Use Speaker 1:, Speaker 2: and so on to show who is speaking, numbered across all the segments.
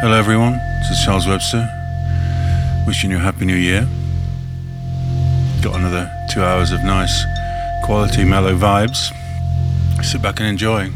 Speaker 1: Hello, everyone. This is Charles Webster. Wishing you a happy new year. Got another two hours of nice, quality, mellow vibes. Sit back and enjoy.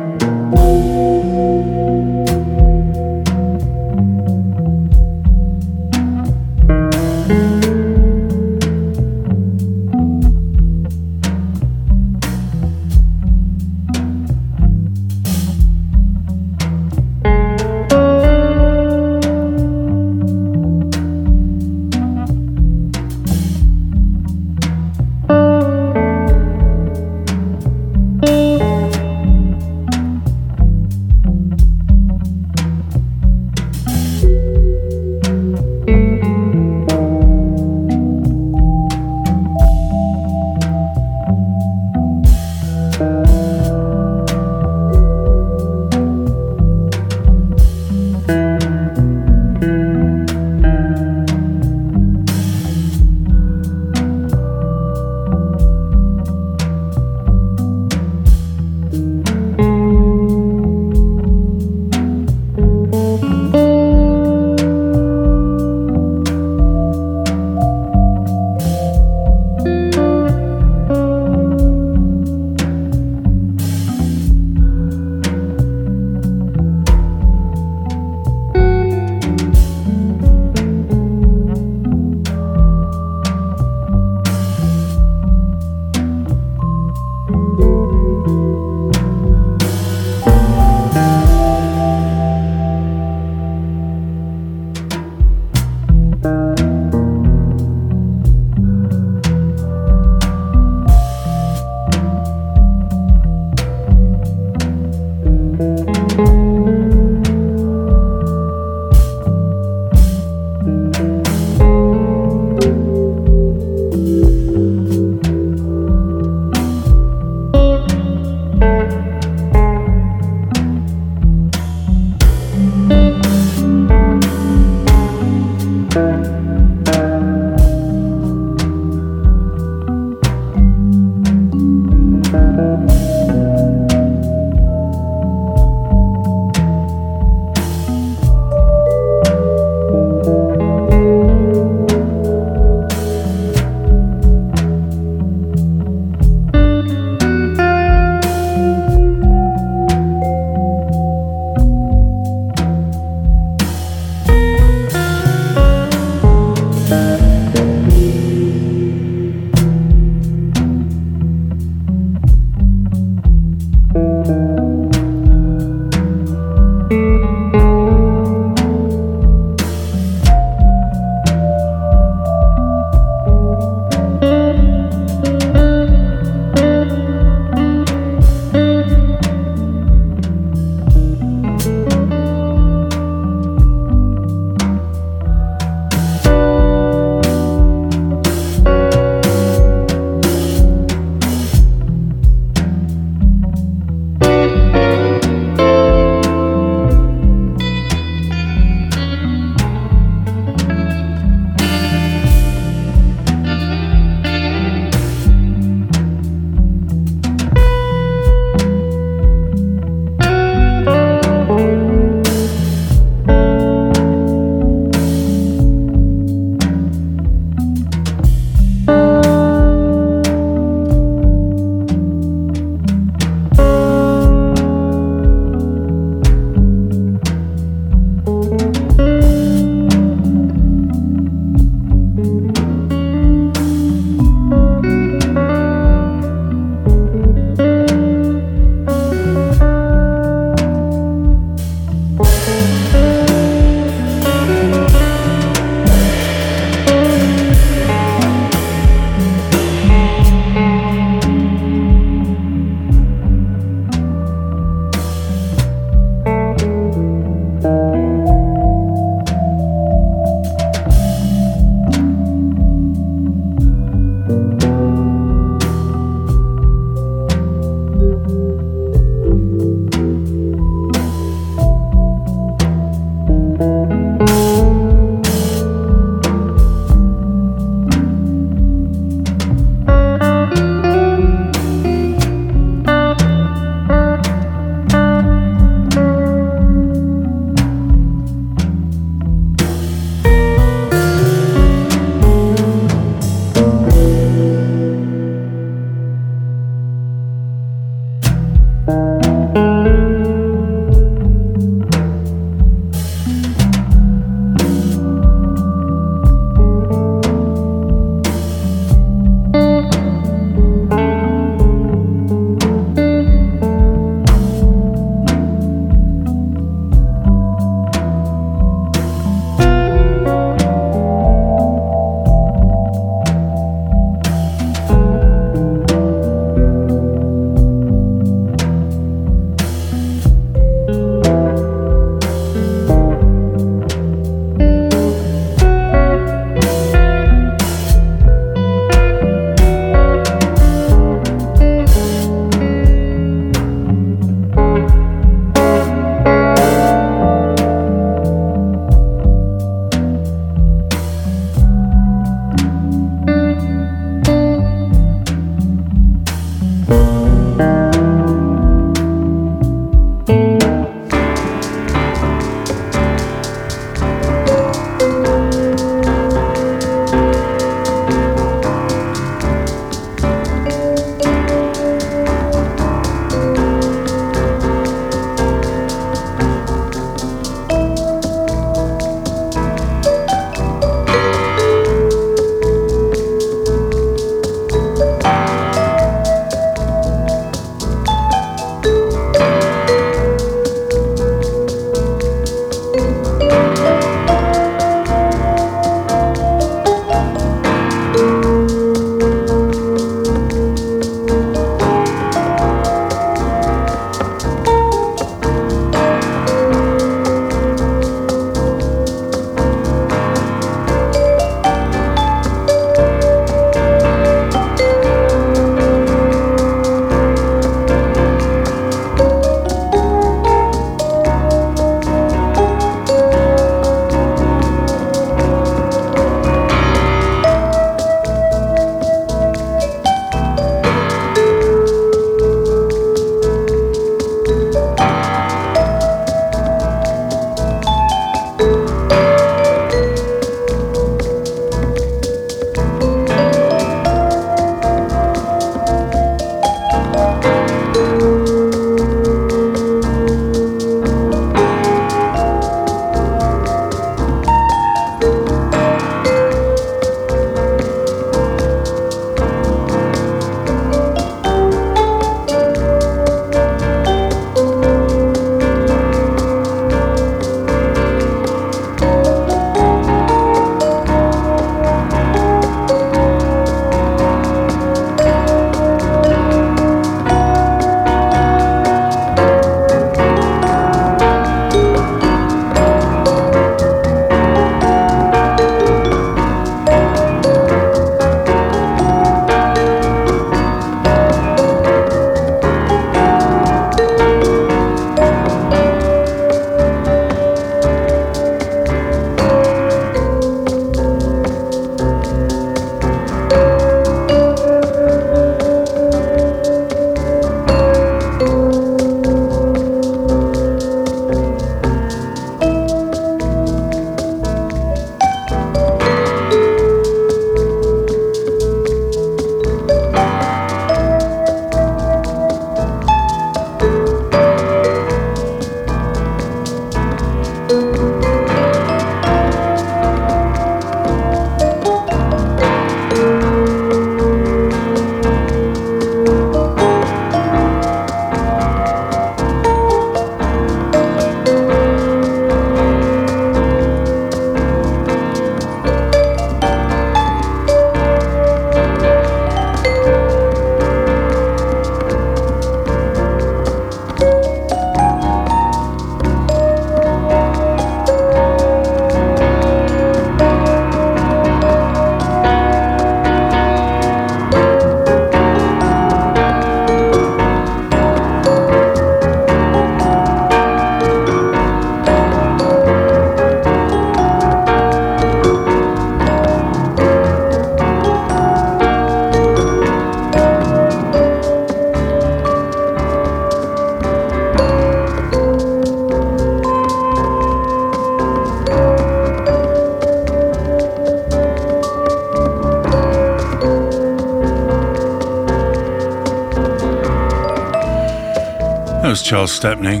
Speaker 1: Charles Stepney.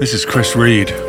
Speaker 1: This is Chris Reed.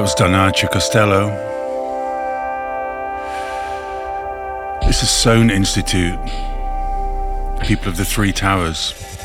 Speaker 1: was Donatia Costello. This is Sohn Institute, people of the Three Towers.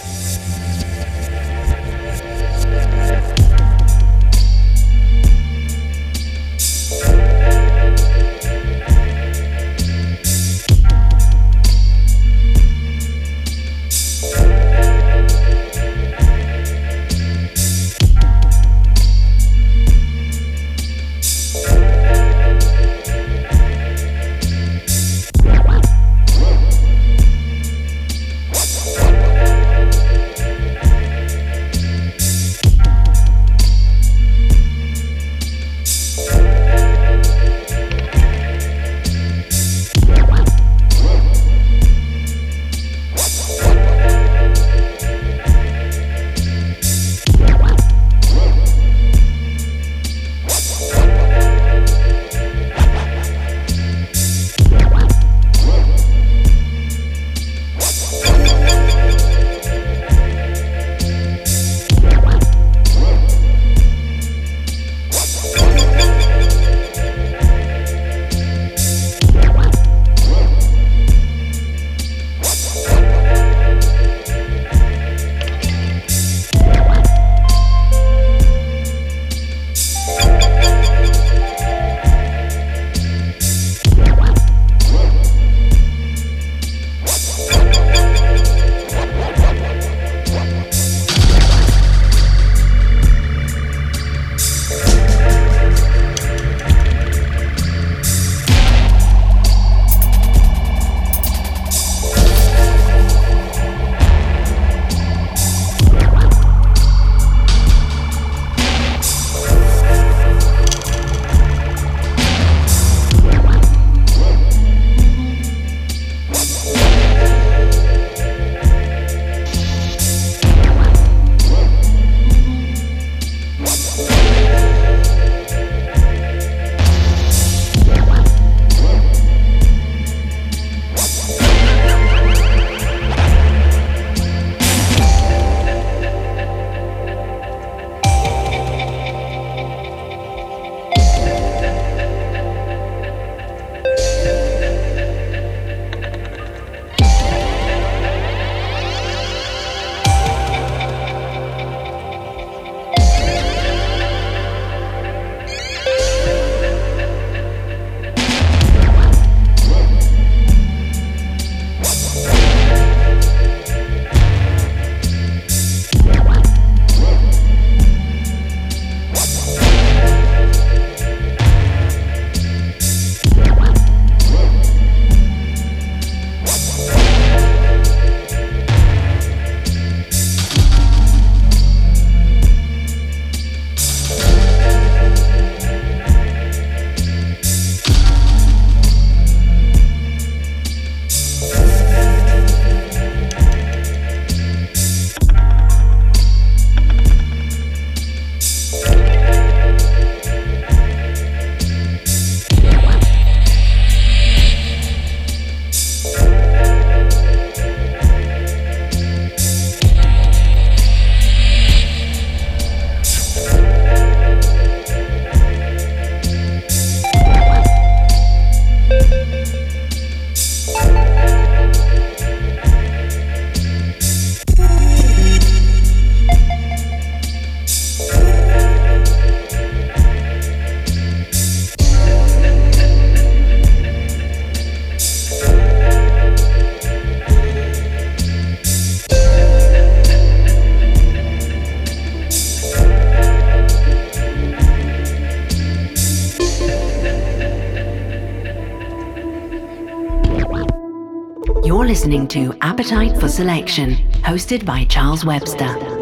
Speaker 2: Selection, hosted by Charles Webster.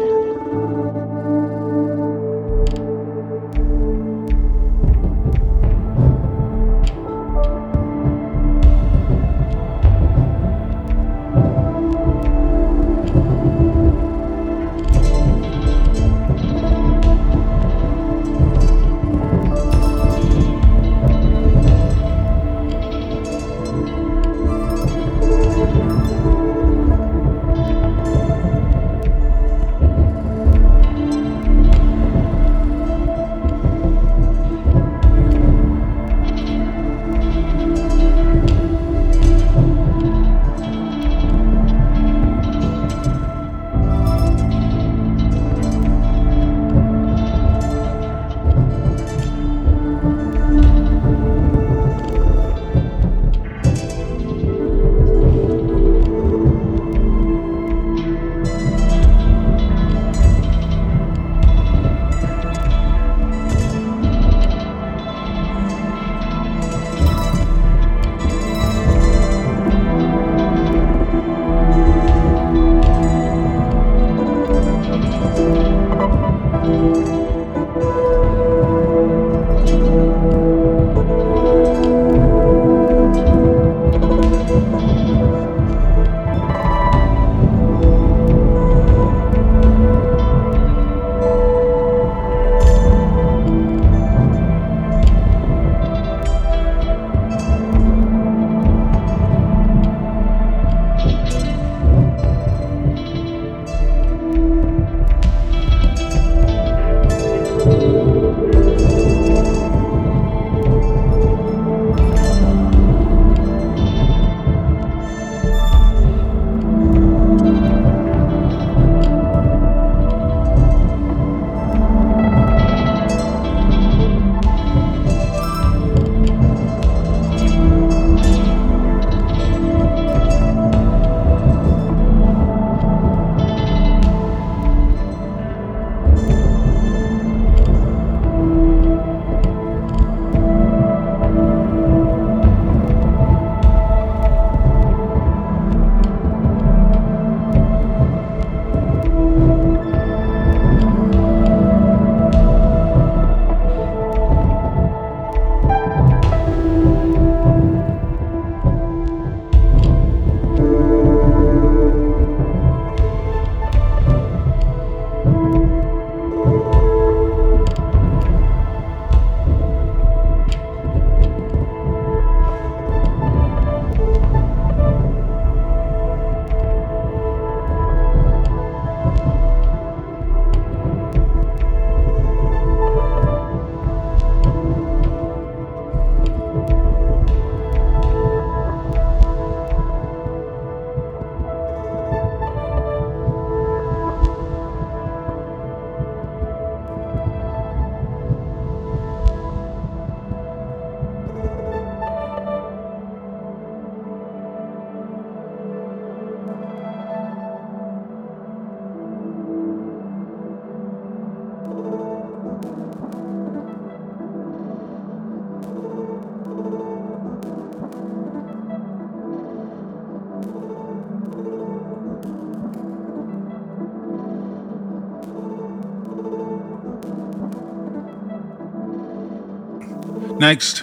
Speaker 3: Next,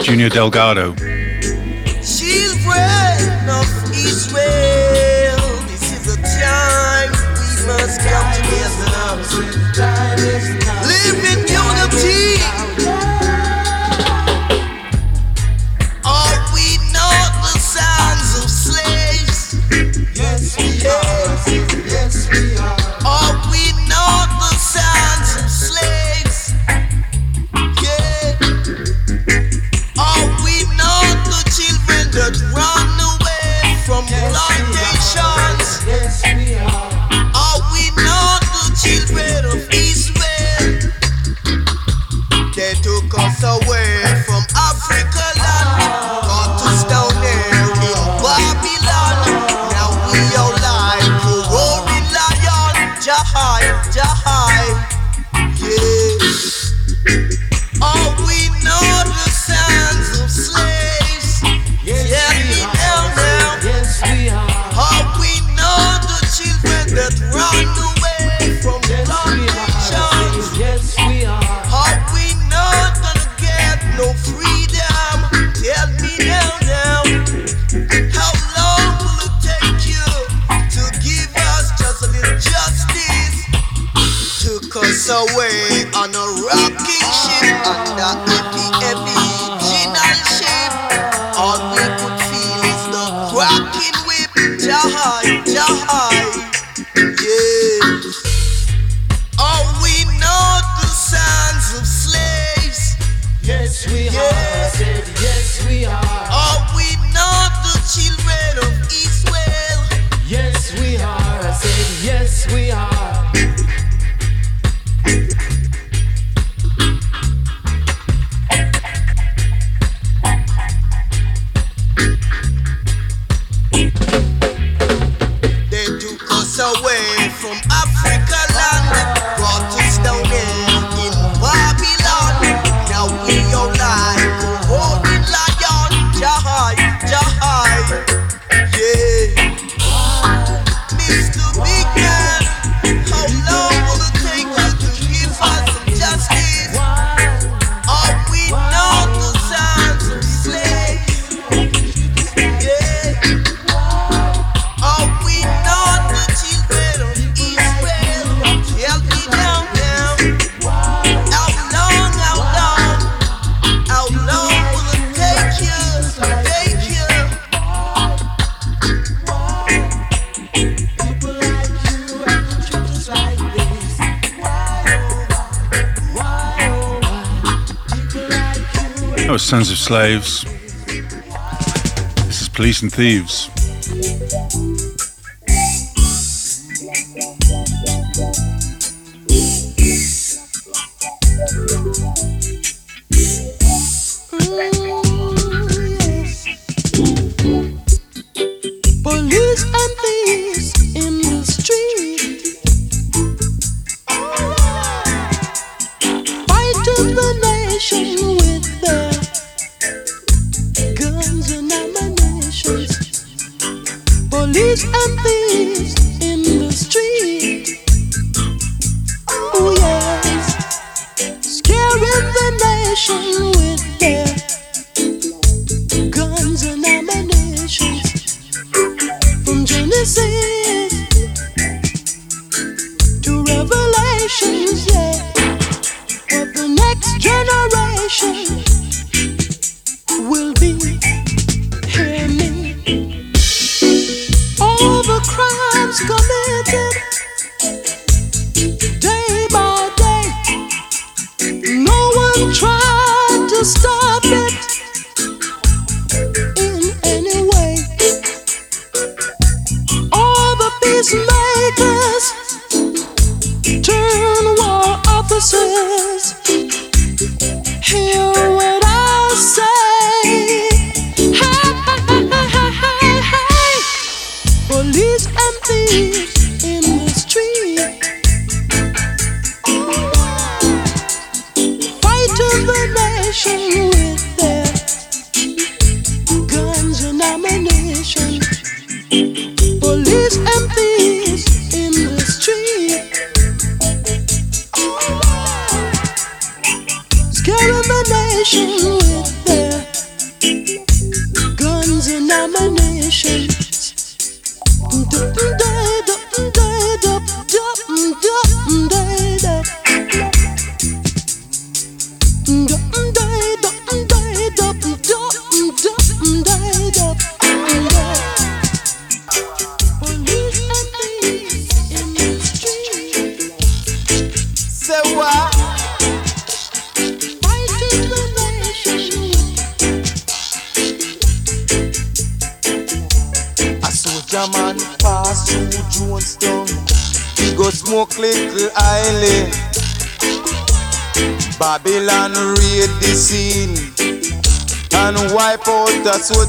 Speaker 3: Junior Delgado.
Speaker 4: Children of Israel, this is a time we must come together. Live in unity.
Speaker 3: Sons of Slaves. This is Police and Thieves.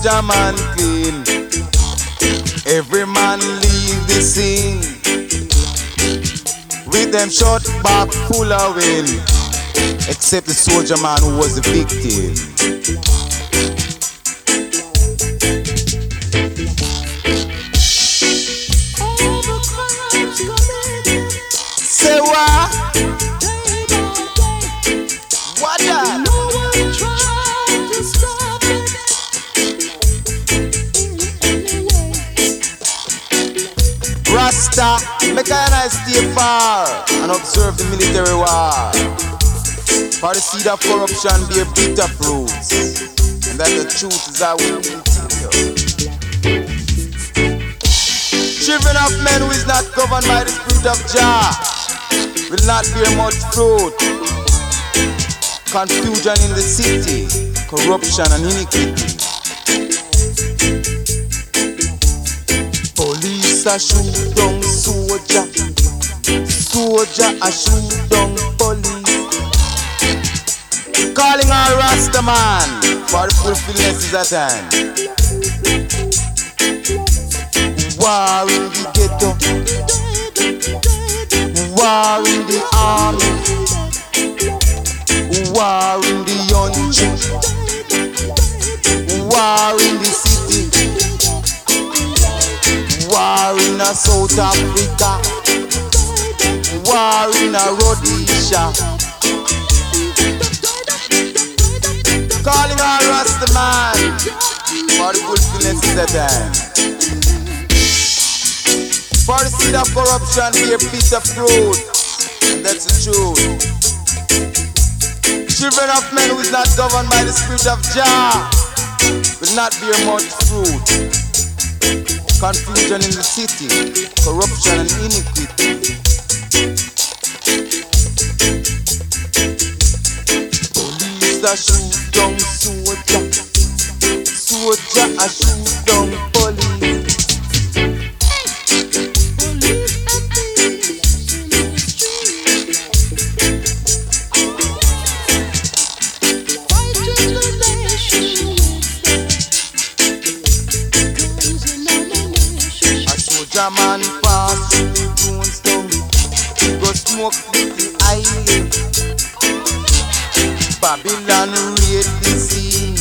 Speaker 5: Soldier man clean. Every man leave the scene with them shot back full of wind, except the soldier man who was the victim. And observe the military war. For the seed of corruption bear bitter fruits, and that the truth is I will. Children of men who is not governed by the spirit of Jah will not bear much fruit. Confusion in the city, corruption and iniquity. Police are shoot down soldier, soldier a shoot down police. Calling all Rasta man for the fulfillment is at hand. War in the ghetto, war in the army, war in the country, war in the city, war in South Africa, war in a Rhodesia. Calling all Rasta man for the fulfillment is at hand. For the seed of corruption be a piece of fruit. And that's the truth. Children of men who is not governed by the spirit of Jah will not bear much fruit. Confusion in the city, corruption and iniquity. A shoot down soldier, soldier a shoot down police. Man smoke little island Babylon raid the scene.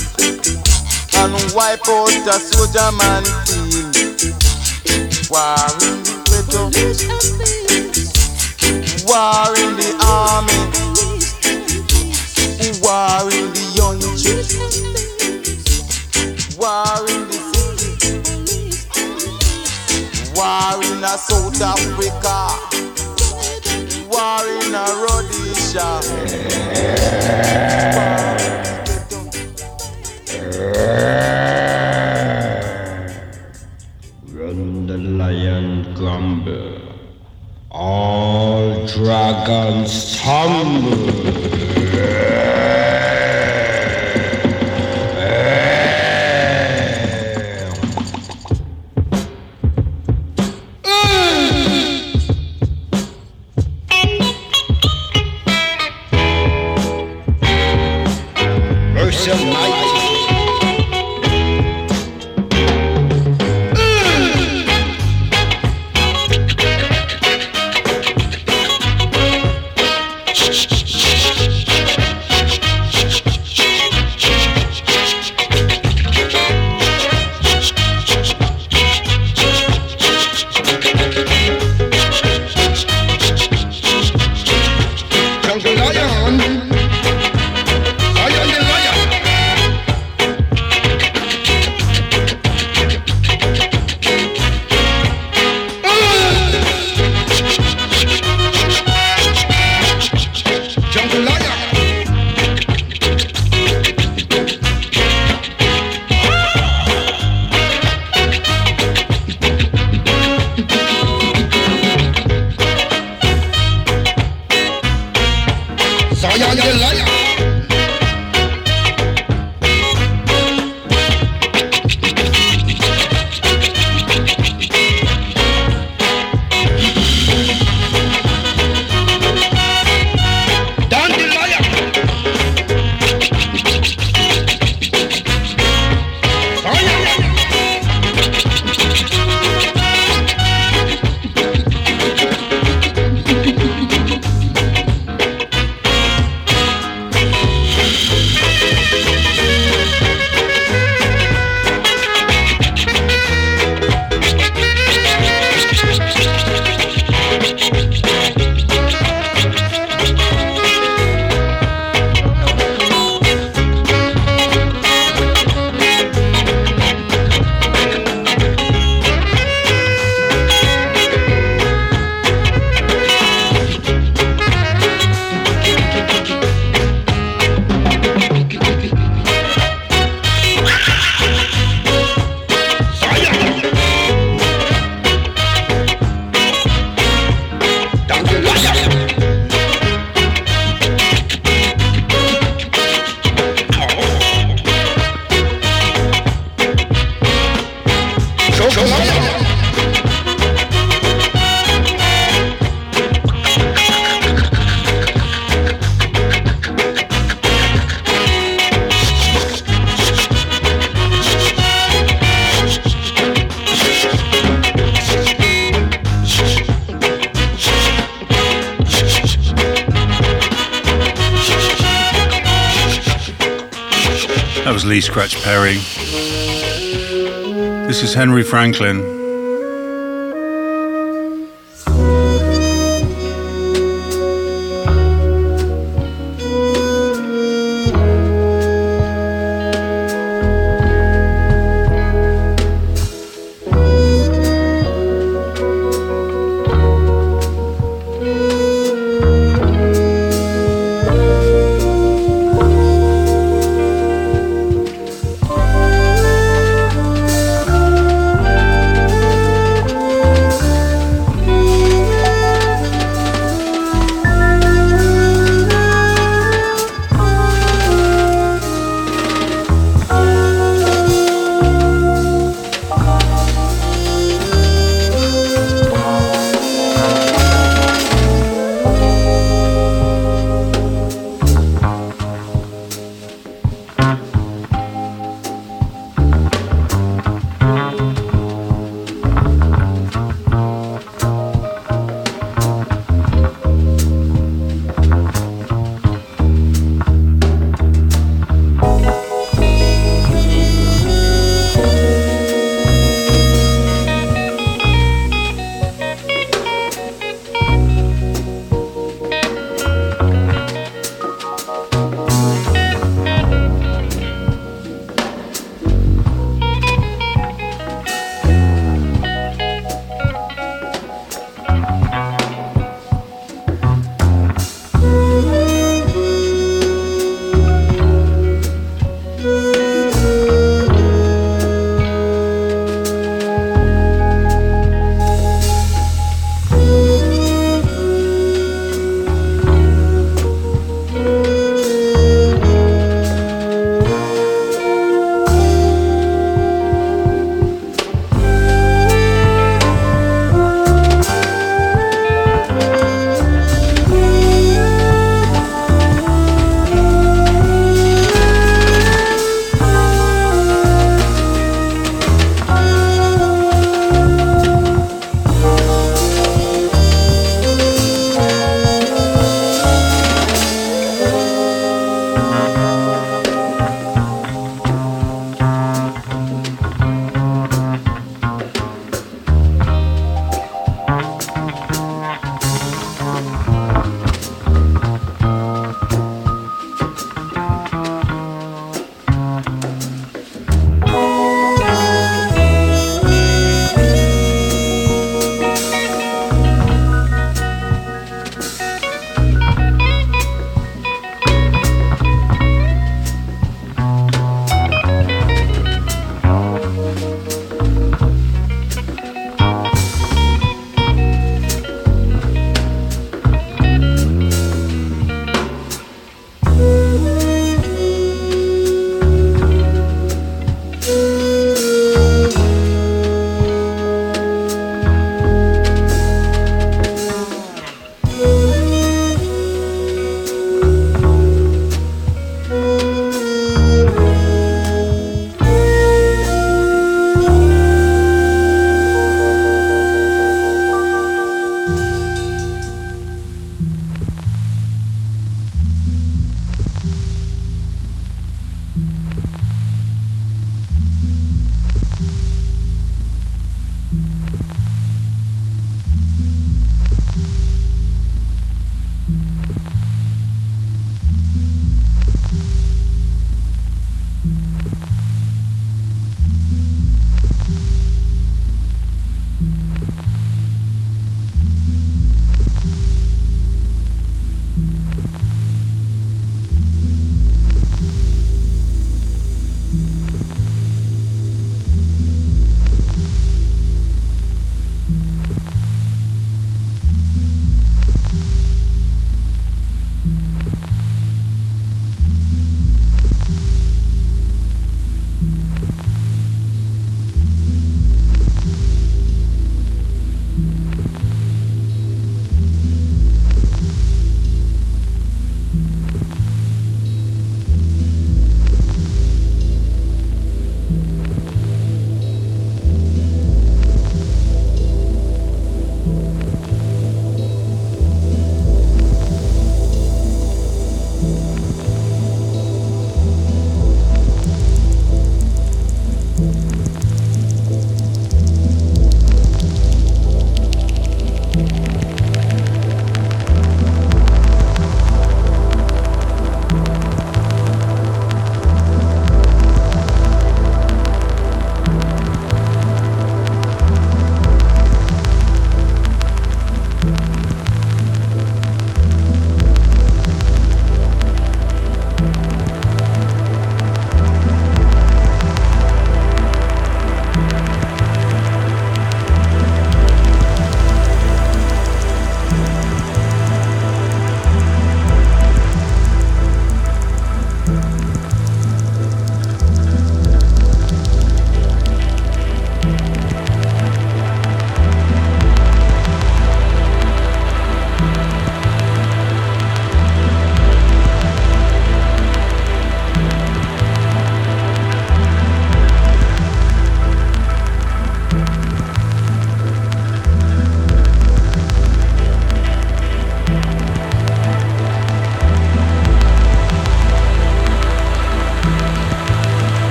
Speaker 5: And wipe out a soldier man team War in the ghetto War in the army. War in the country War in the War in South Africa. War in a Rhodesia.
Speaker 6: When the lion grumble, all dragons tumble.
Speaker 1: Scratch Perry.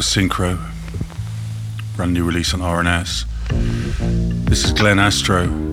Speaker 1: Was Synkro, brand new release on R&S. This is Glenn Astro.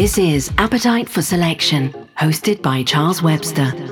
Speaker 2: This is Appetite for Selection, hosted by Charles Webster.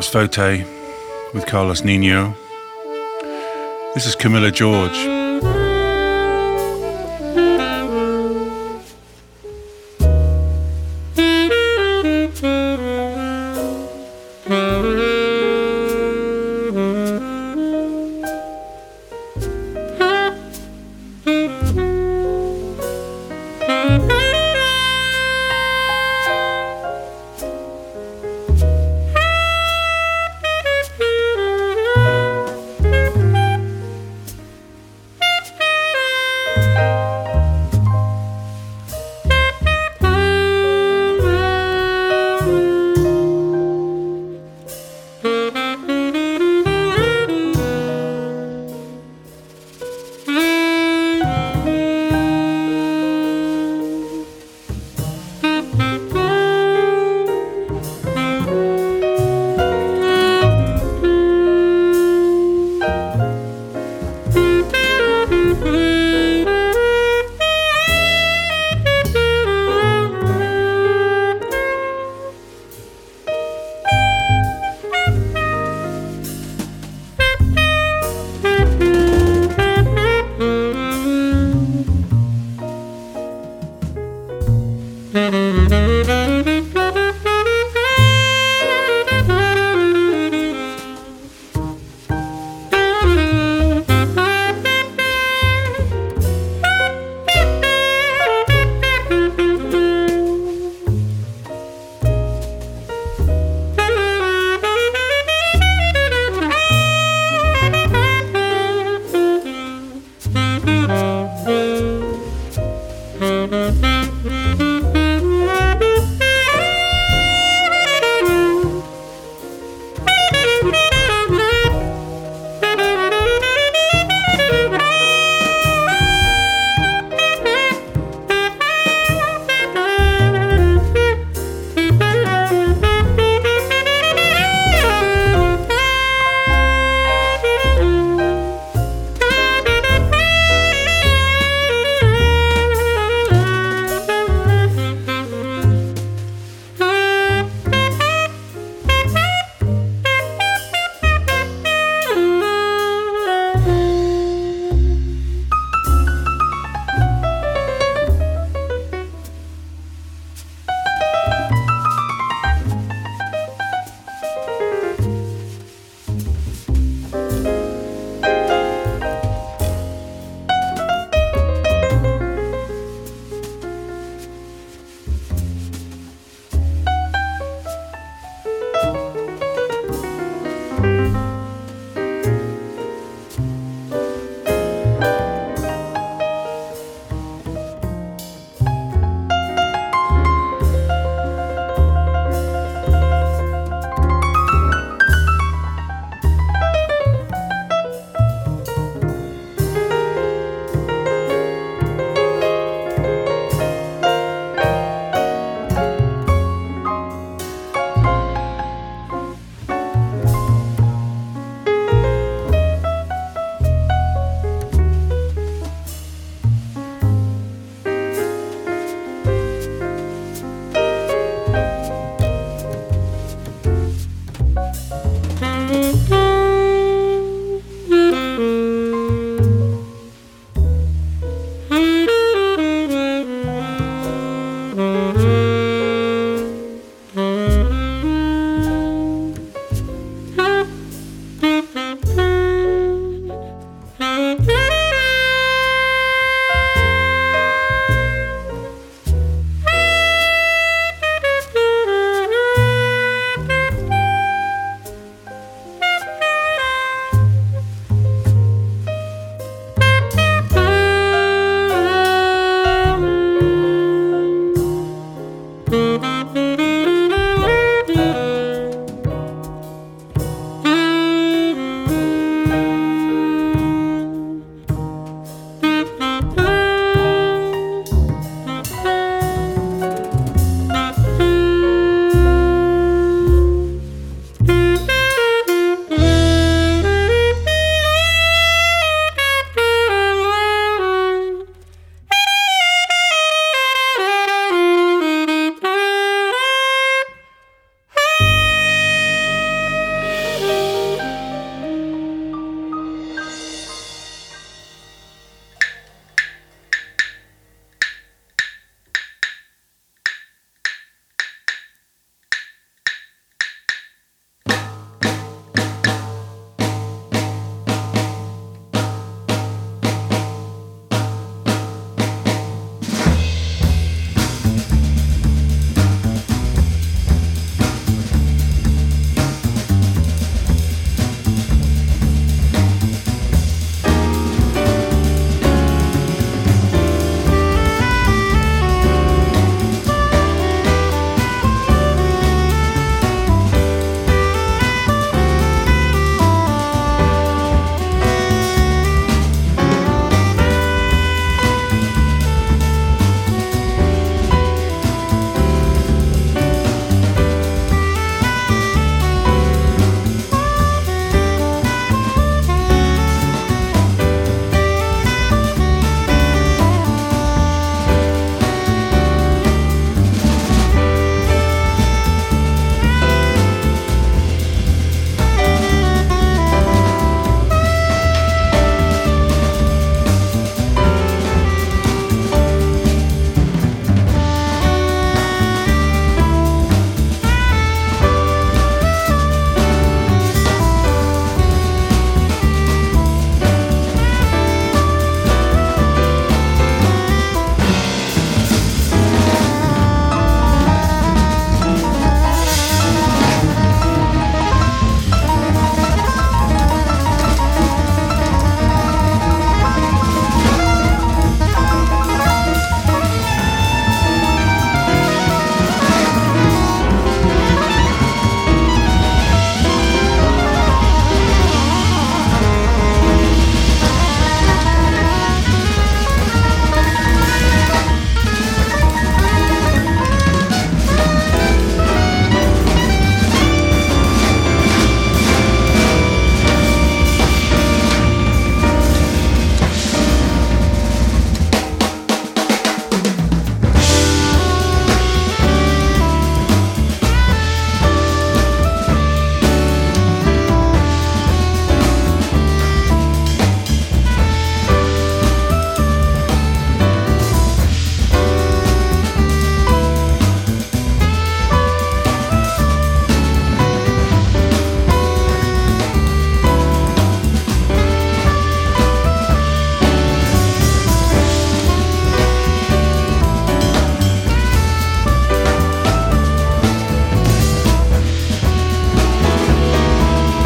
Speaker 1: Was Photay with Carlos Nino. This is Camilla George.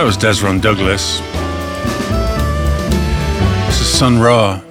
Speaker 1: That was Desron Douglas. This is Sun Ra.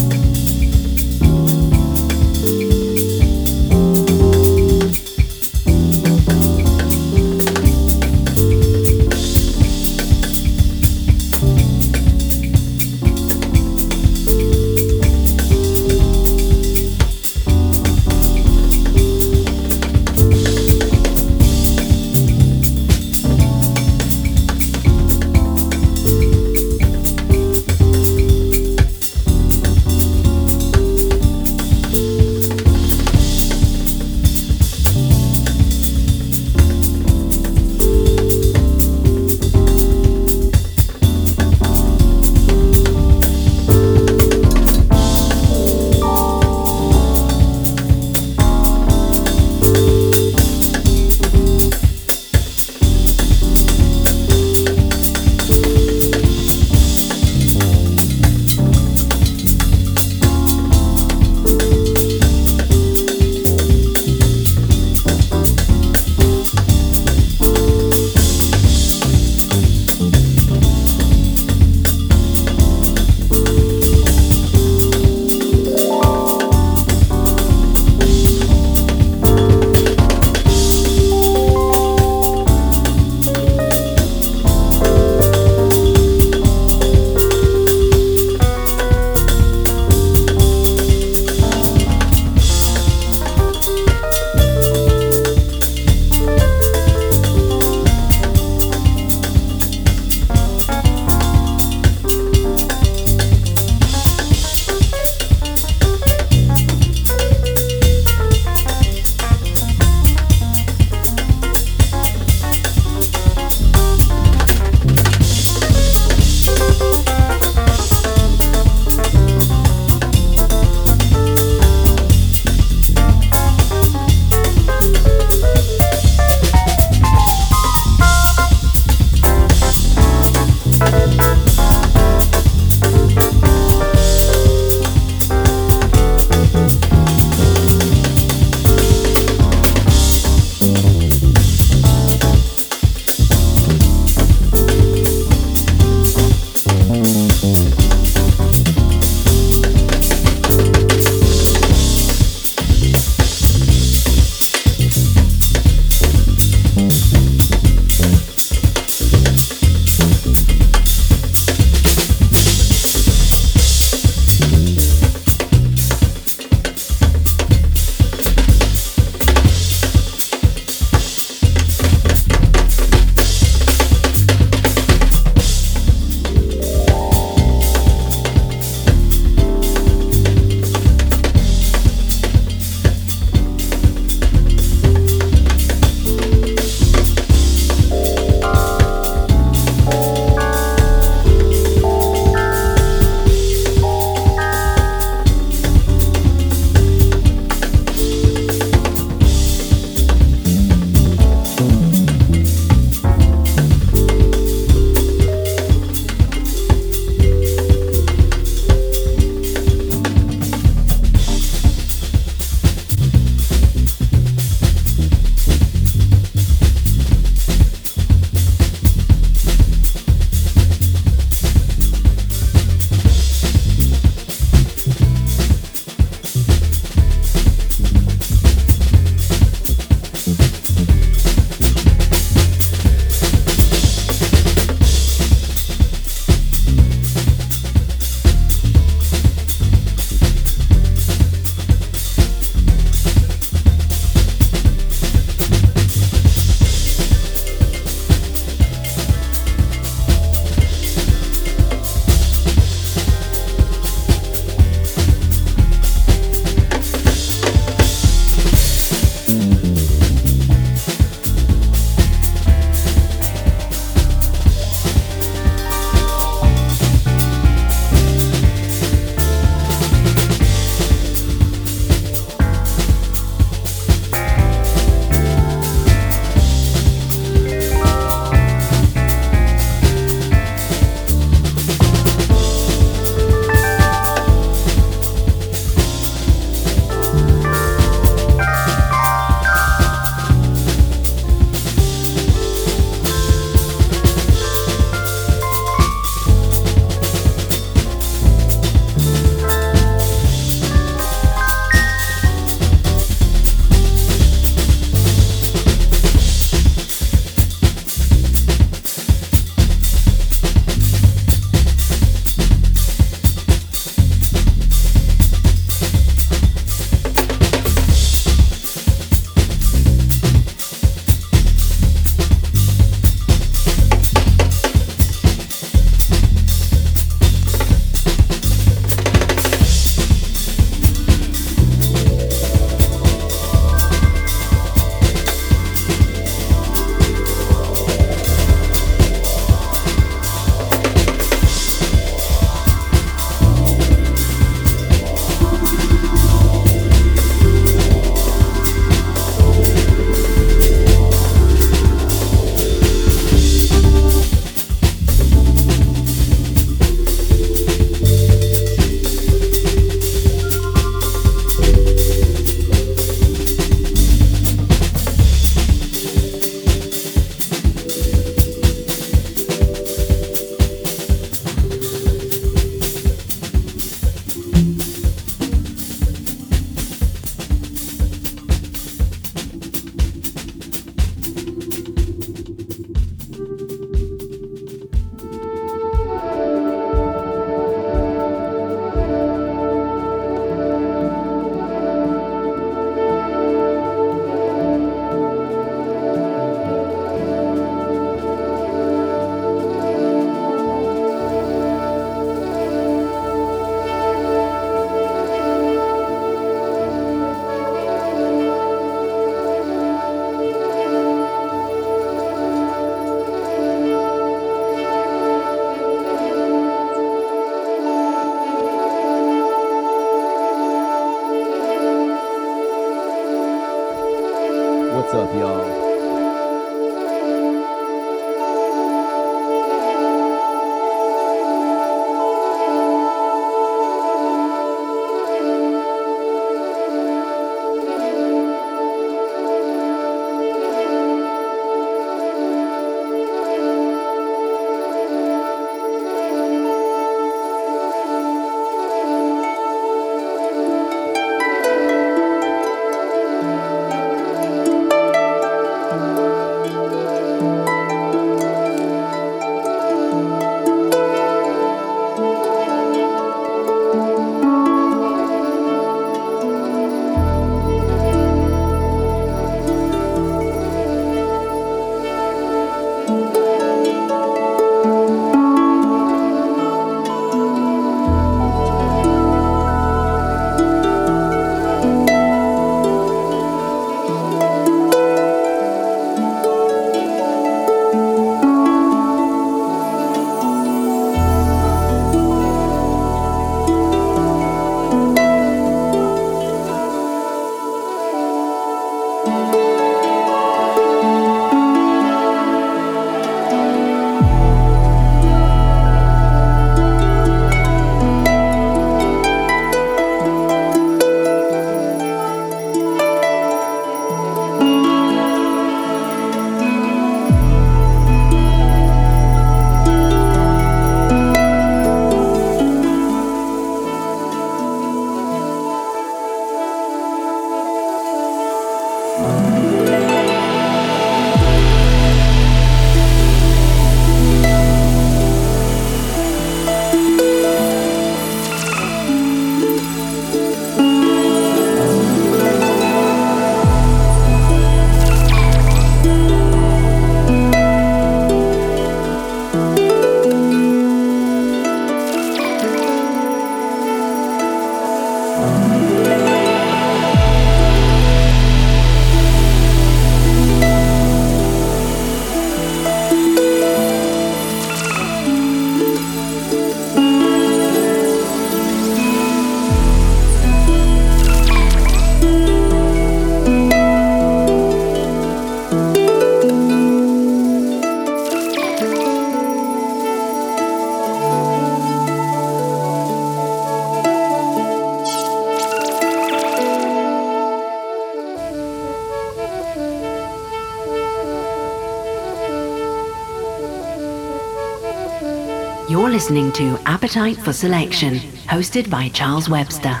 Speaker 2: Listening to Appetite for Selection, hosted by Charles Webster.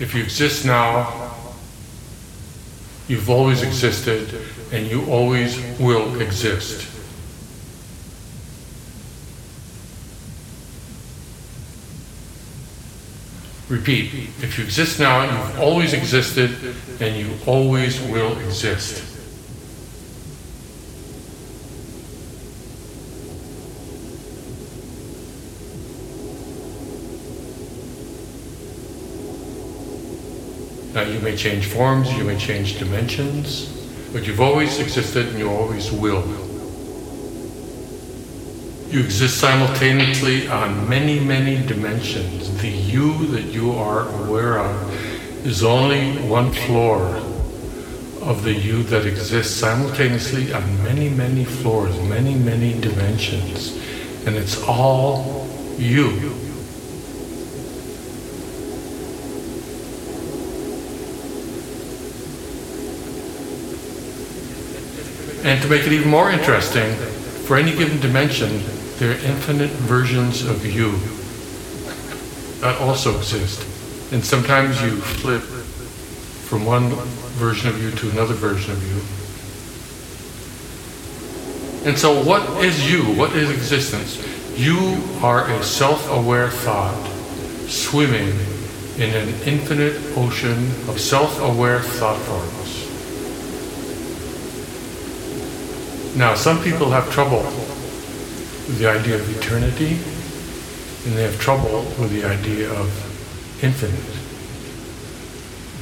Speaker 7: If you exist now, you've always existed, and you always will exist. Repeat, if you exist now, you've always existed, and you always will exist. Now you may change forms, you may change dimensions, but you've always existed and you always will. You exist simultaneously on many, many dimensions. The you that you are aware of is only one floor of the you that exists simultaneously on many, many floors, many, many dimensions. And it's all you. And to make it even more interesting, for any given dimension, there are infinite versions of you that also exist. And sometimes you flip from one version of you to another version of you. And so, what is you? What is existence? You are a self aware thought swimming in an infinite ocean of self aware thought forms. Now, some people have trouble with the idea of eternity, and they have trouble with the idea of infinite.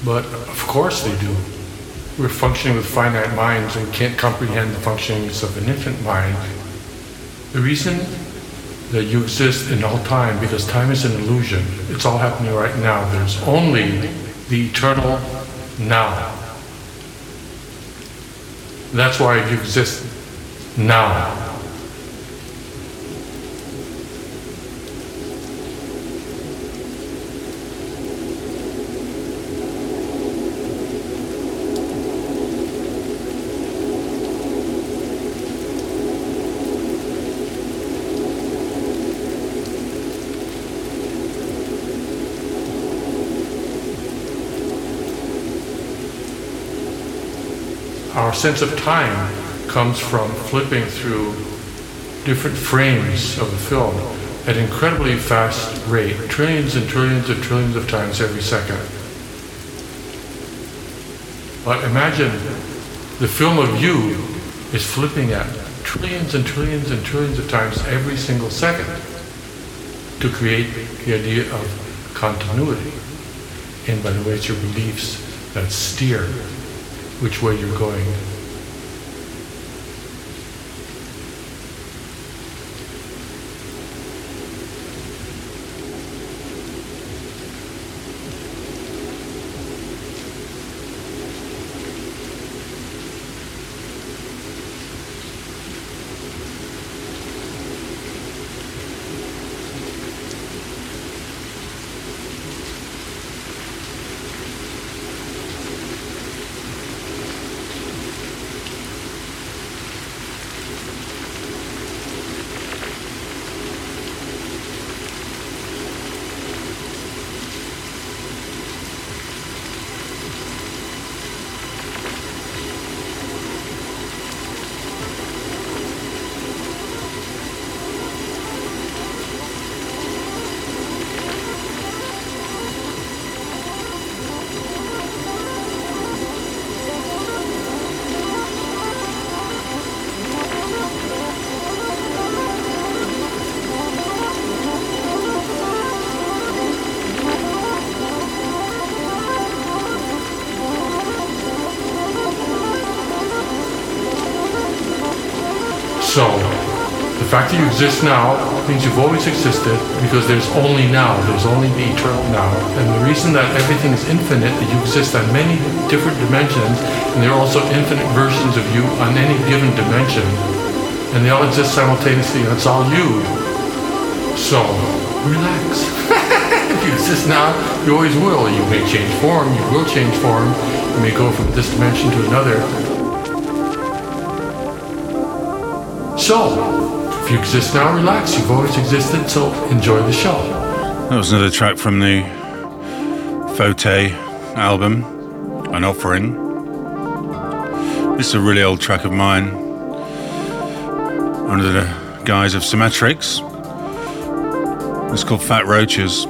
Speaker 7: But of course they do. We're functioning with finite minds and can't comprehend the functionings of an infinite mind. The reason that you exist in all time, because time is an illusion. It's all happening right now. There's only the eternal now. That's why you exist now. Our sense of time comes from flipping through different frames of a film at incredibly fast rate, trillions and trillions and trillions of times every second. But imagine the film of you is flipping at trillions and trillions and trillions of times every single second to create the idea of continuity. And by the way, it's your beliefs that steer which way you're going. Fact that you exist now means you've always existed because there's only now, there's only the eternal now. And the reason that everything is infinite, that you exist on many different dimensions, and there are also infinite versions of you on any given dimension, and they all exist simultaneously, and it's all you. So, relax. if you exist now, you always will. You may change form, you will change form, you may go from this dimension to another, So, if you exist now, relax. You've always existed, so enjoy the show.
Speaker 3: That was another track from the Photay album, An Offering. This is a really old track of mine under the guise of Symmetrics. It's called Fat Roaches.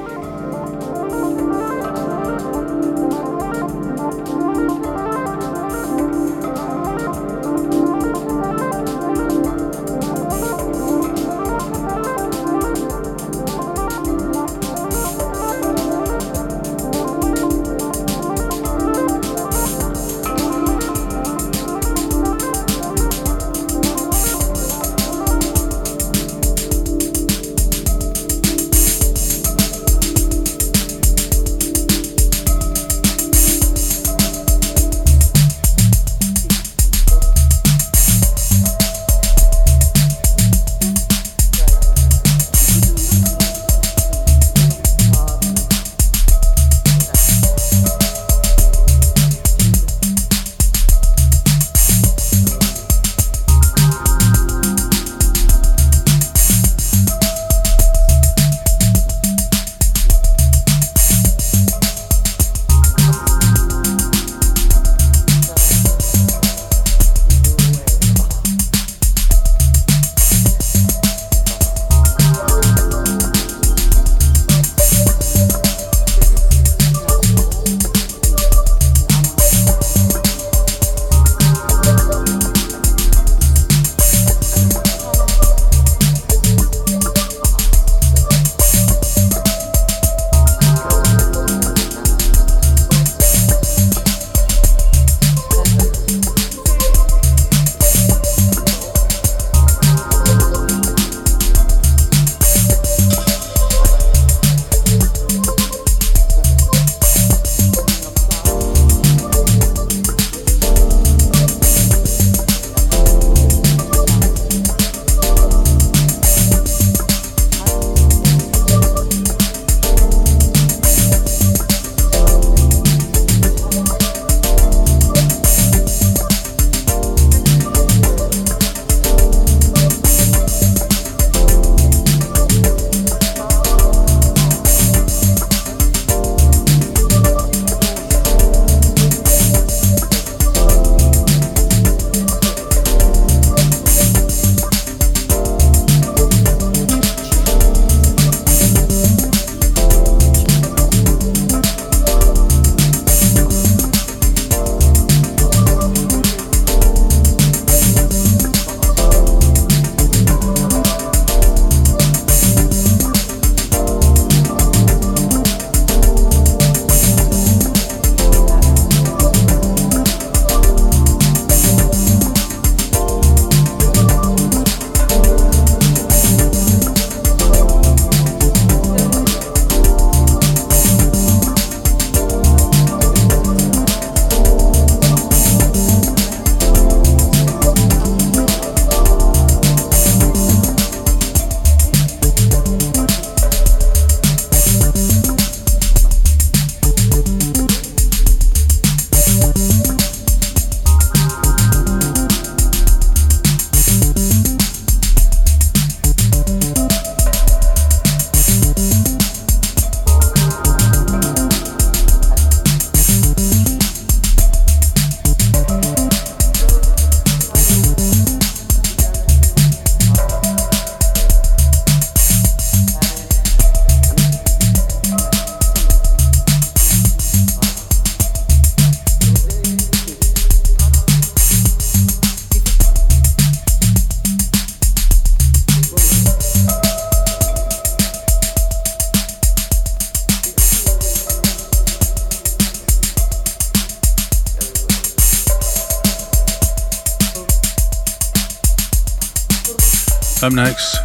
Speaker 3: Up next,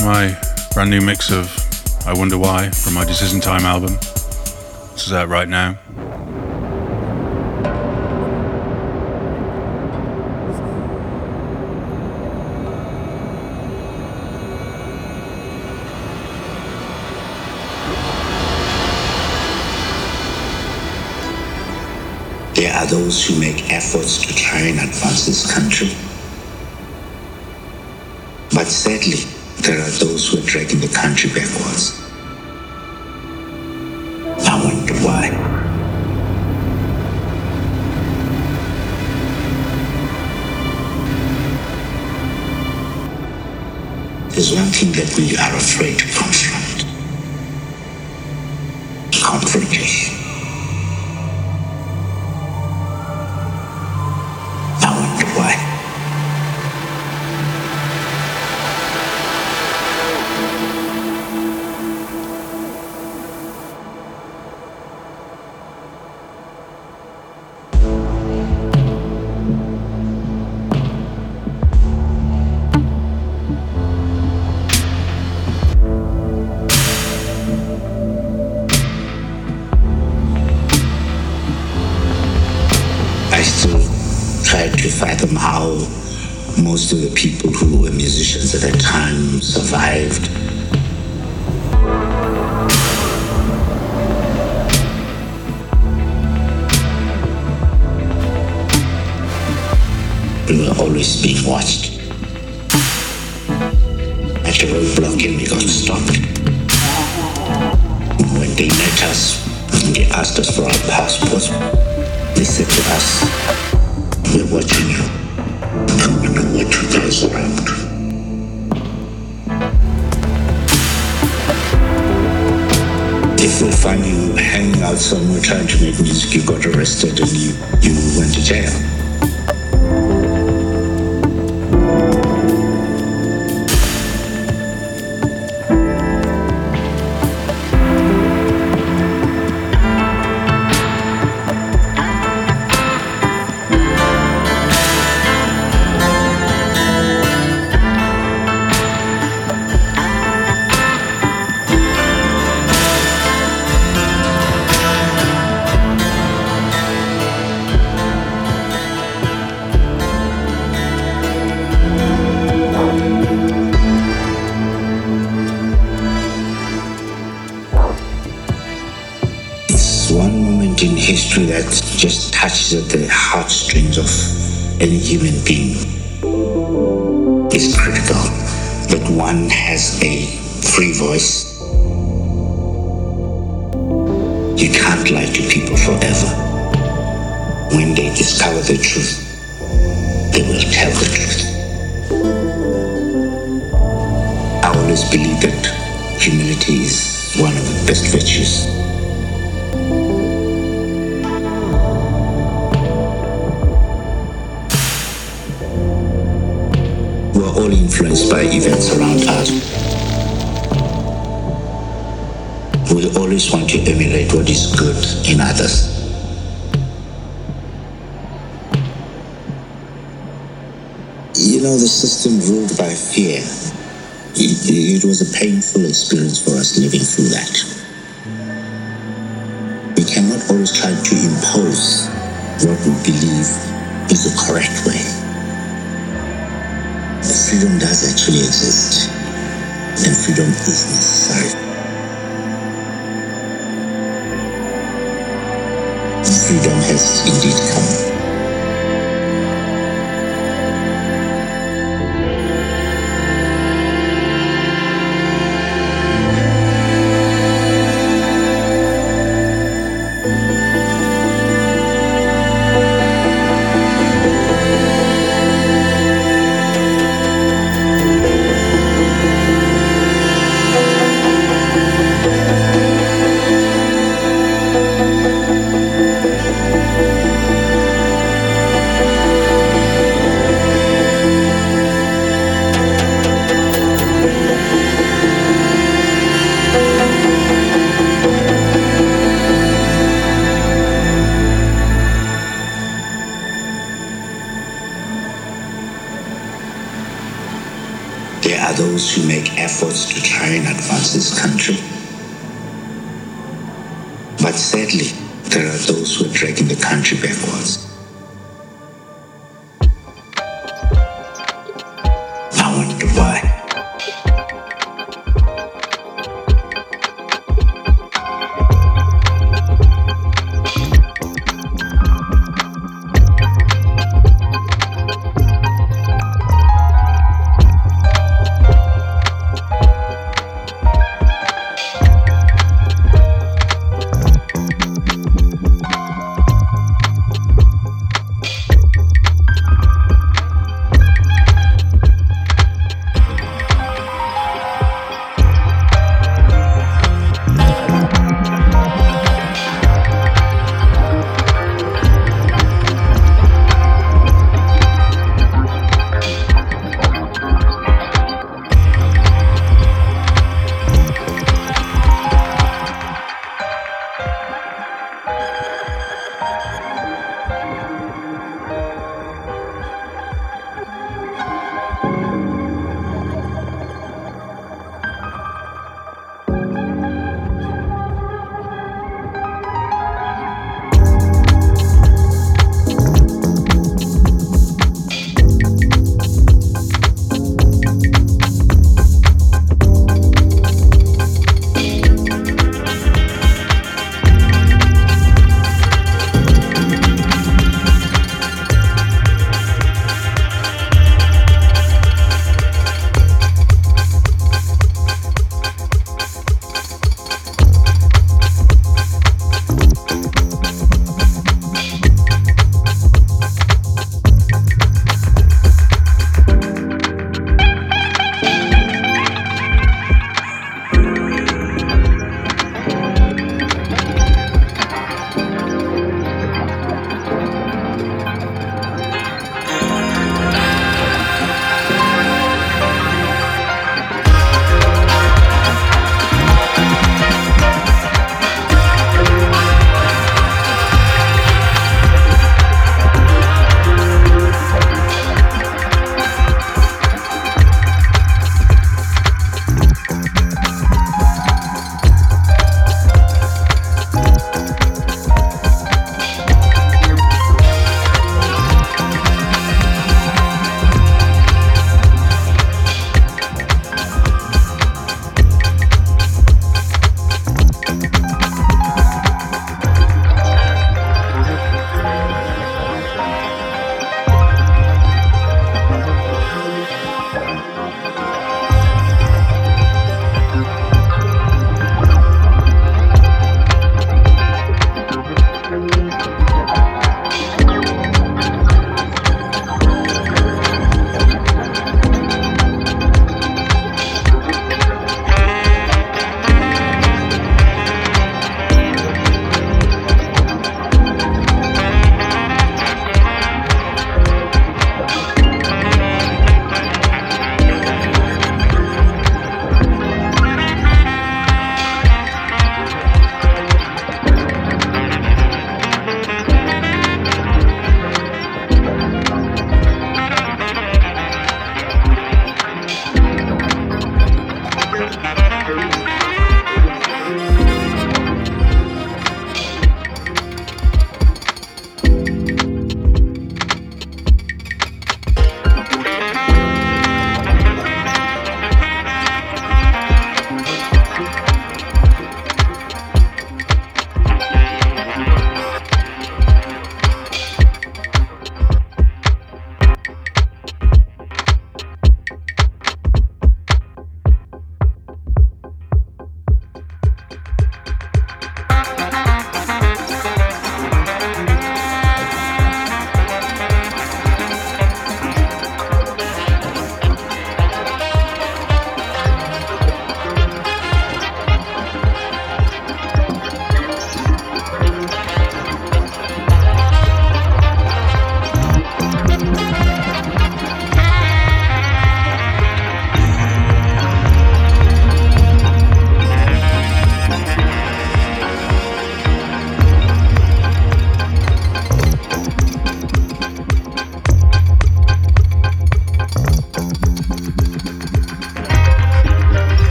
Speaker 3: my brand new mix of I Wonder Why from my Decision Time album. This is out right now.
Speaker 8: There are those who make efforts to try and advance this country. Sadly, there are those who are dragging the country backwards. I wonder why. There's one thing that we are afraid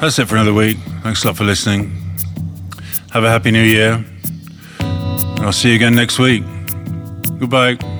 Speaker 1: That's it for another week. Thanks a lot for listening. Have a happy new year. I'll see you again next week. Goodbye.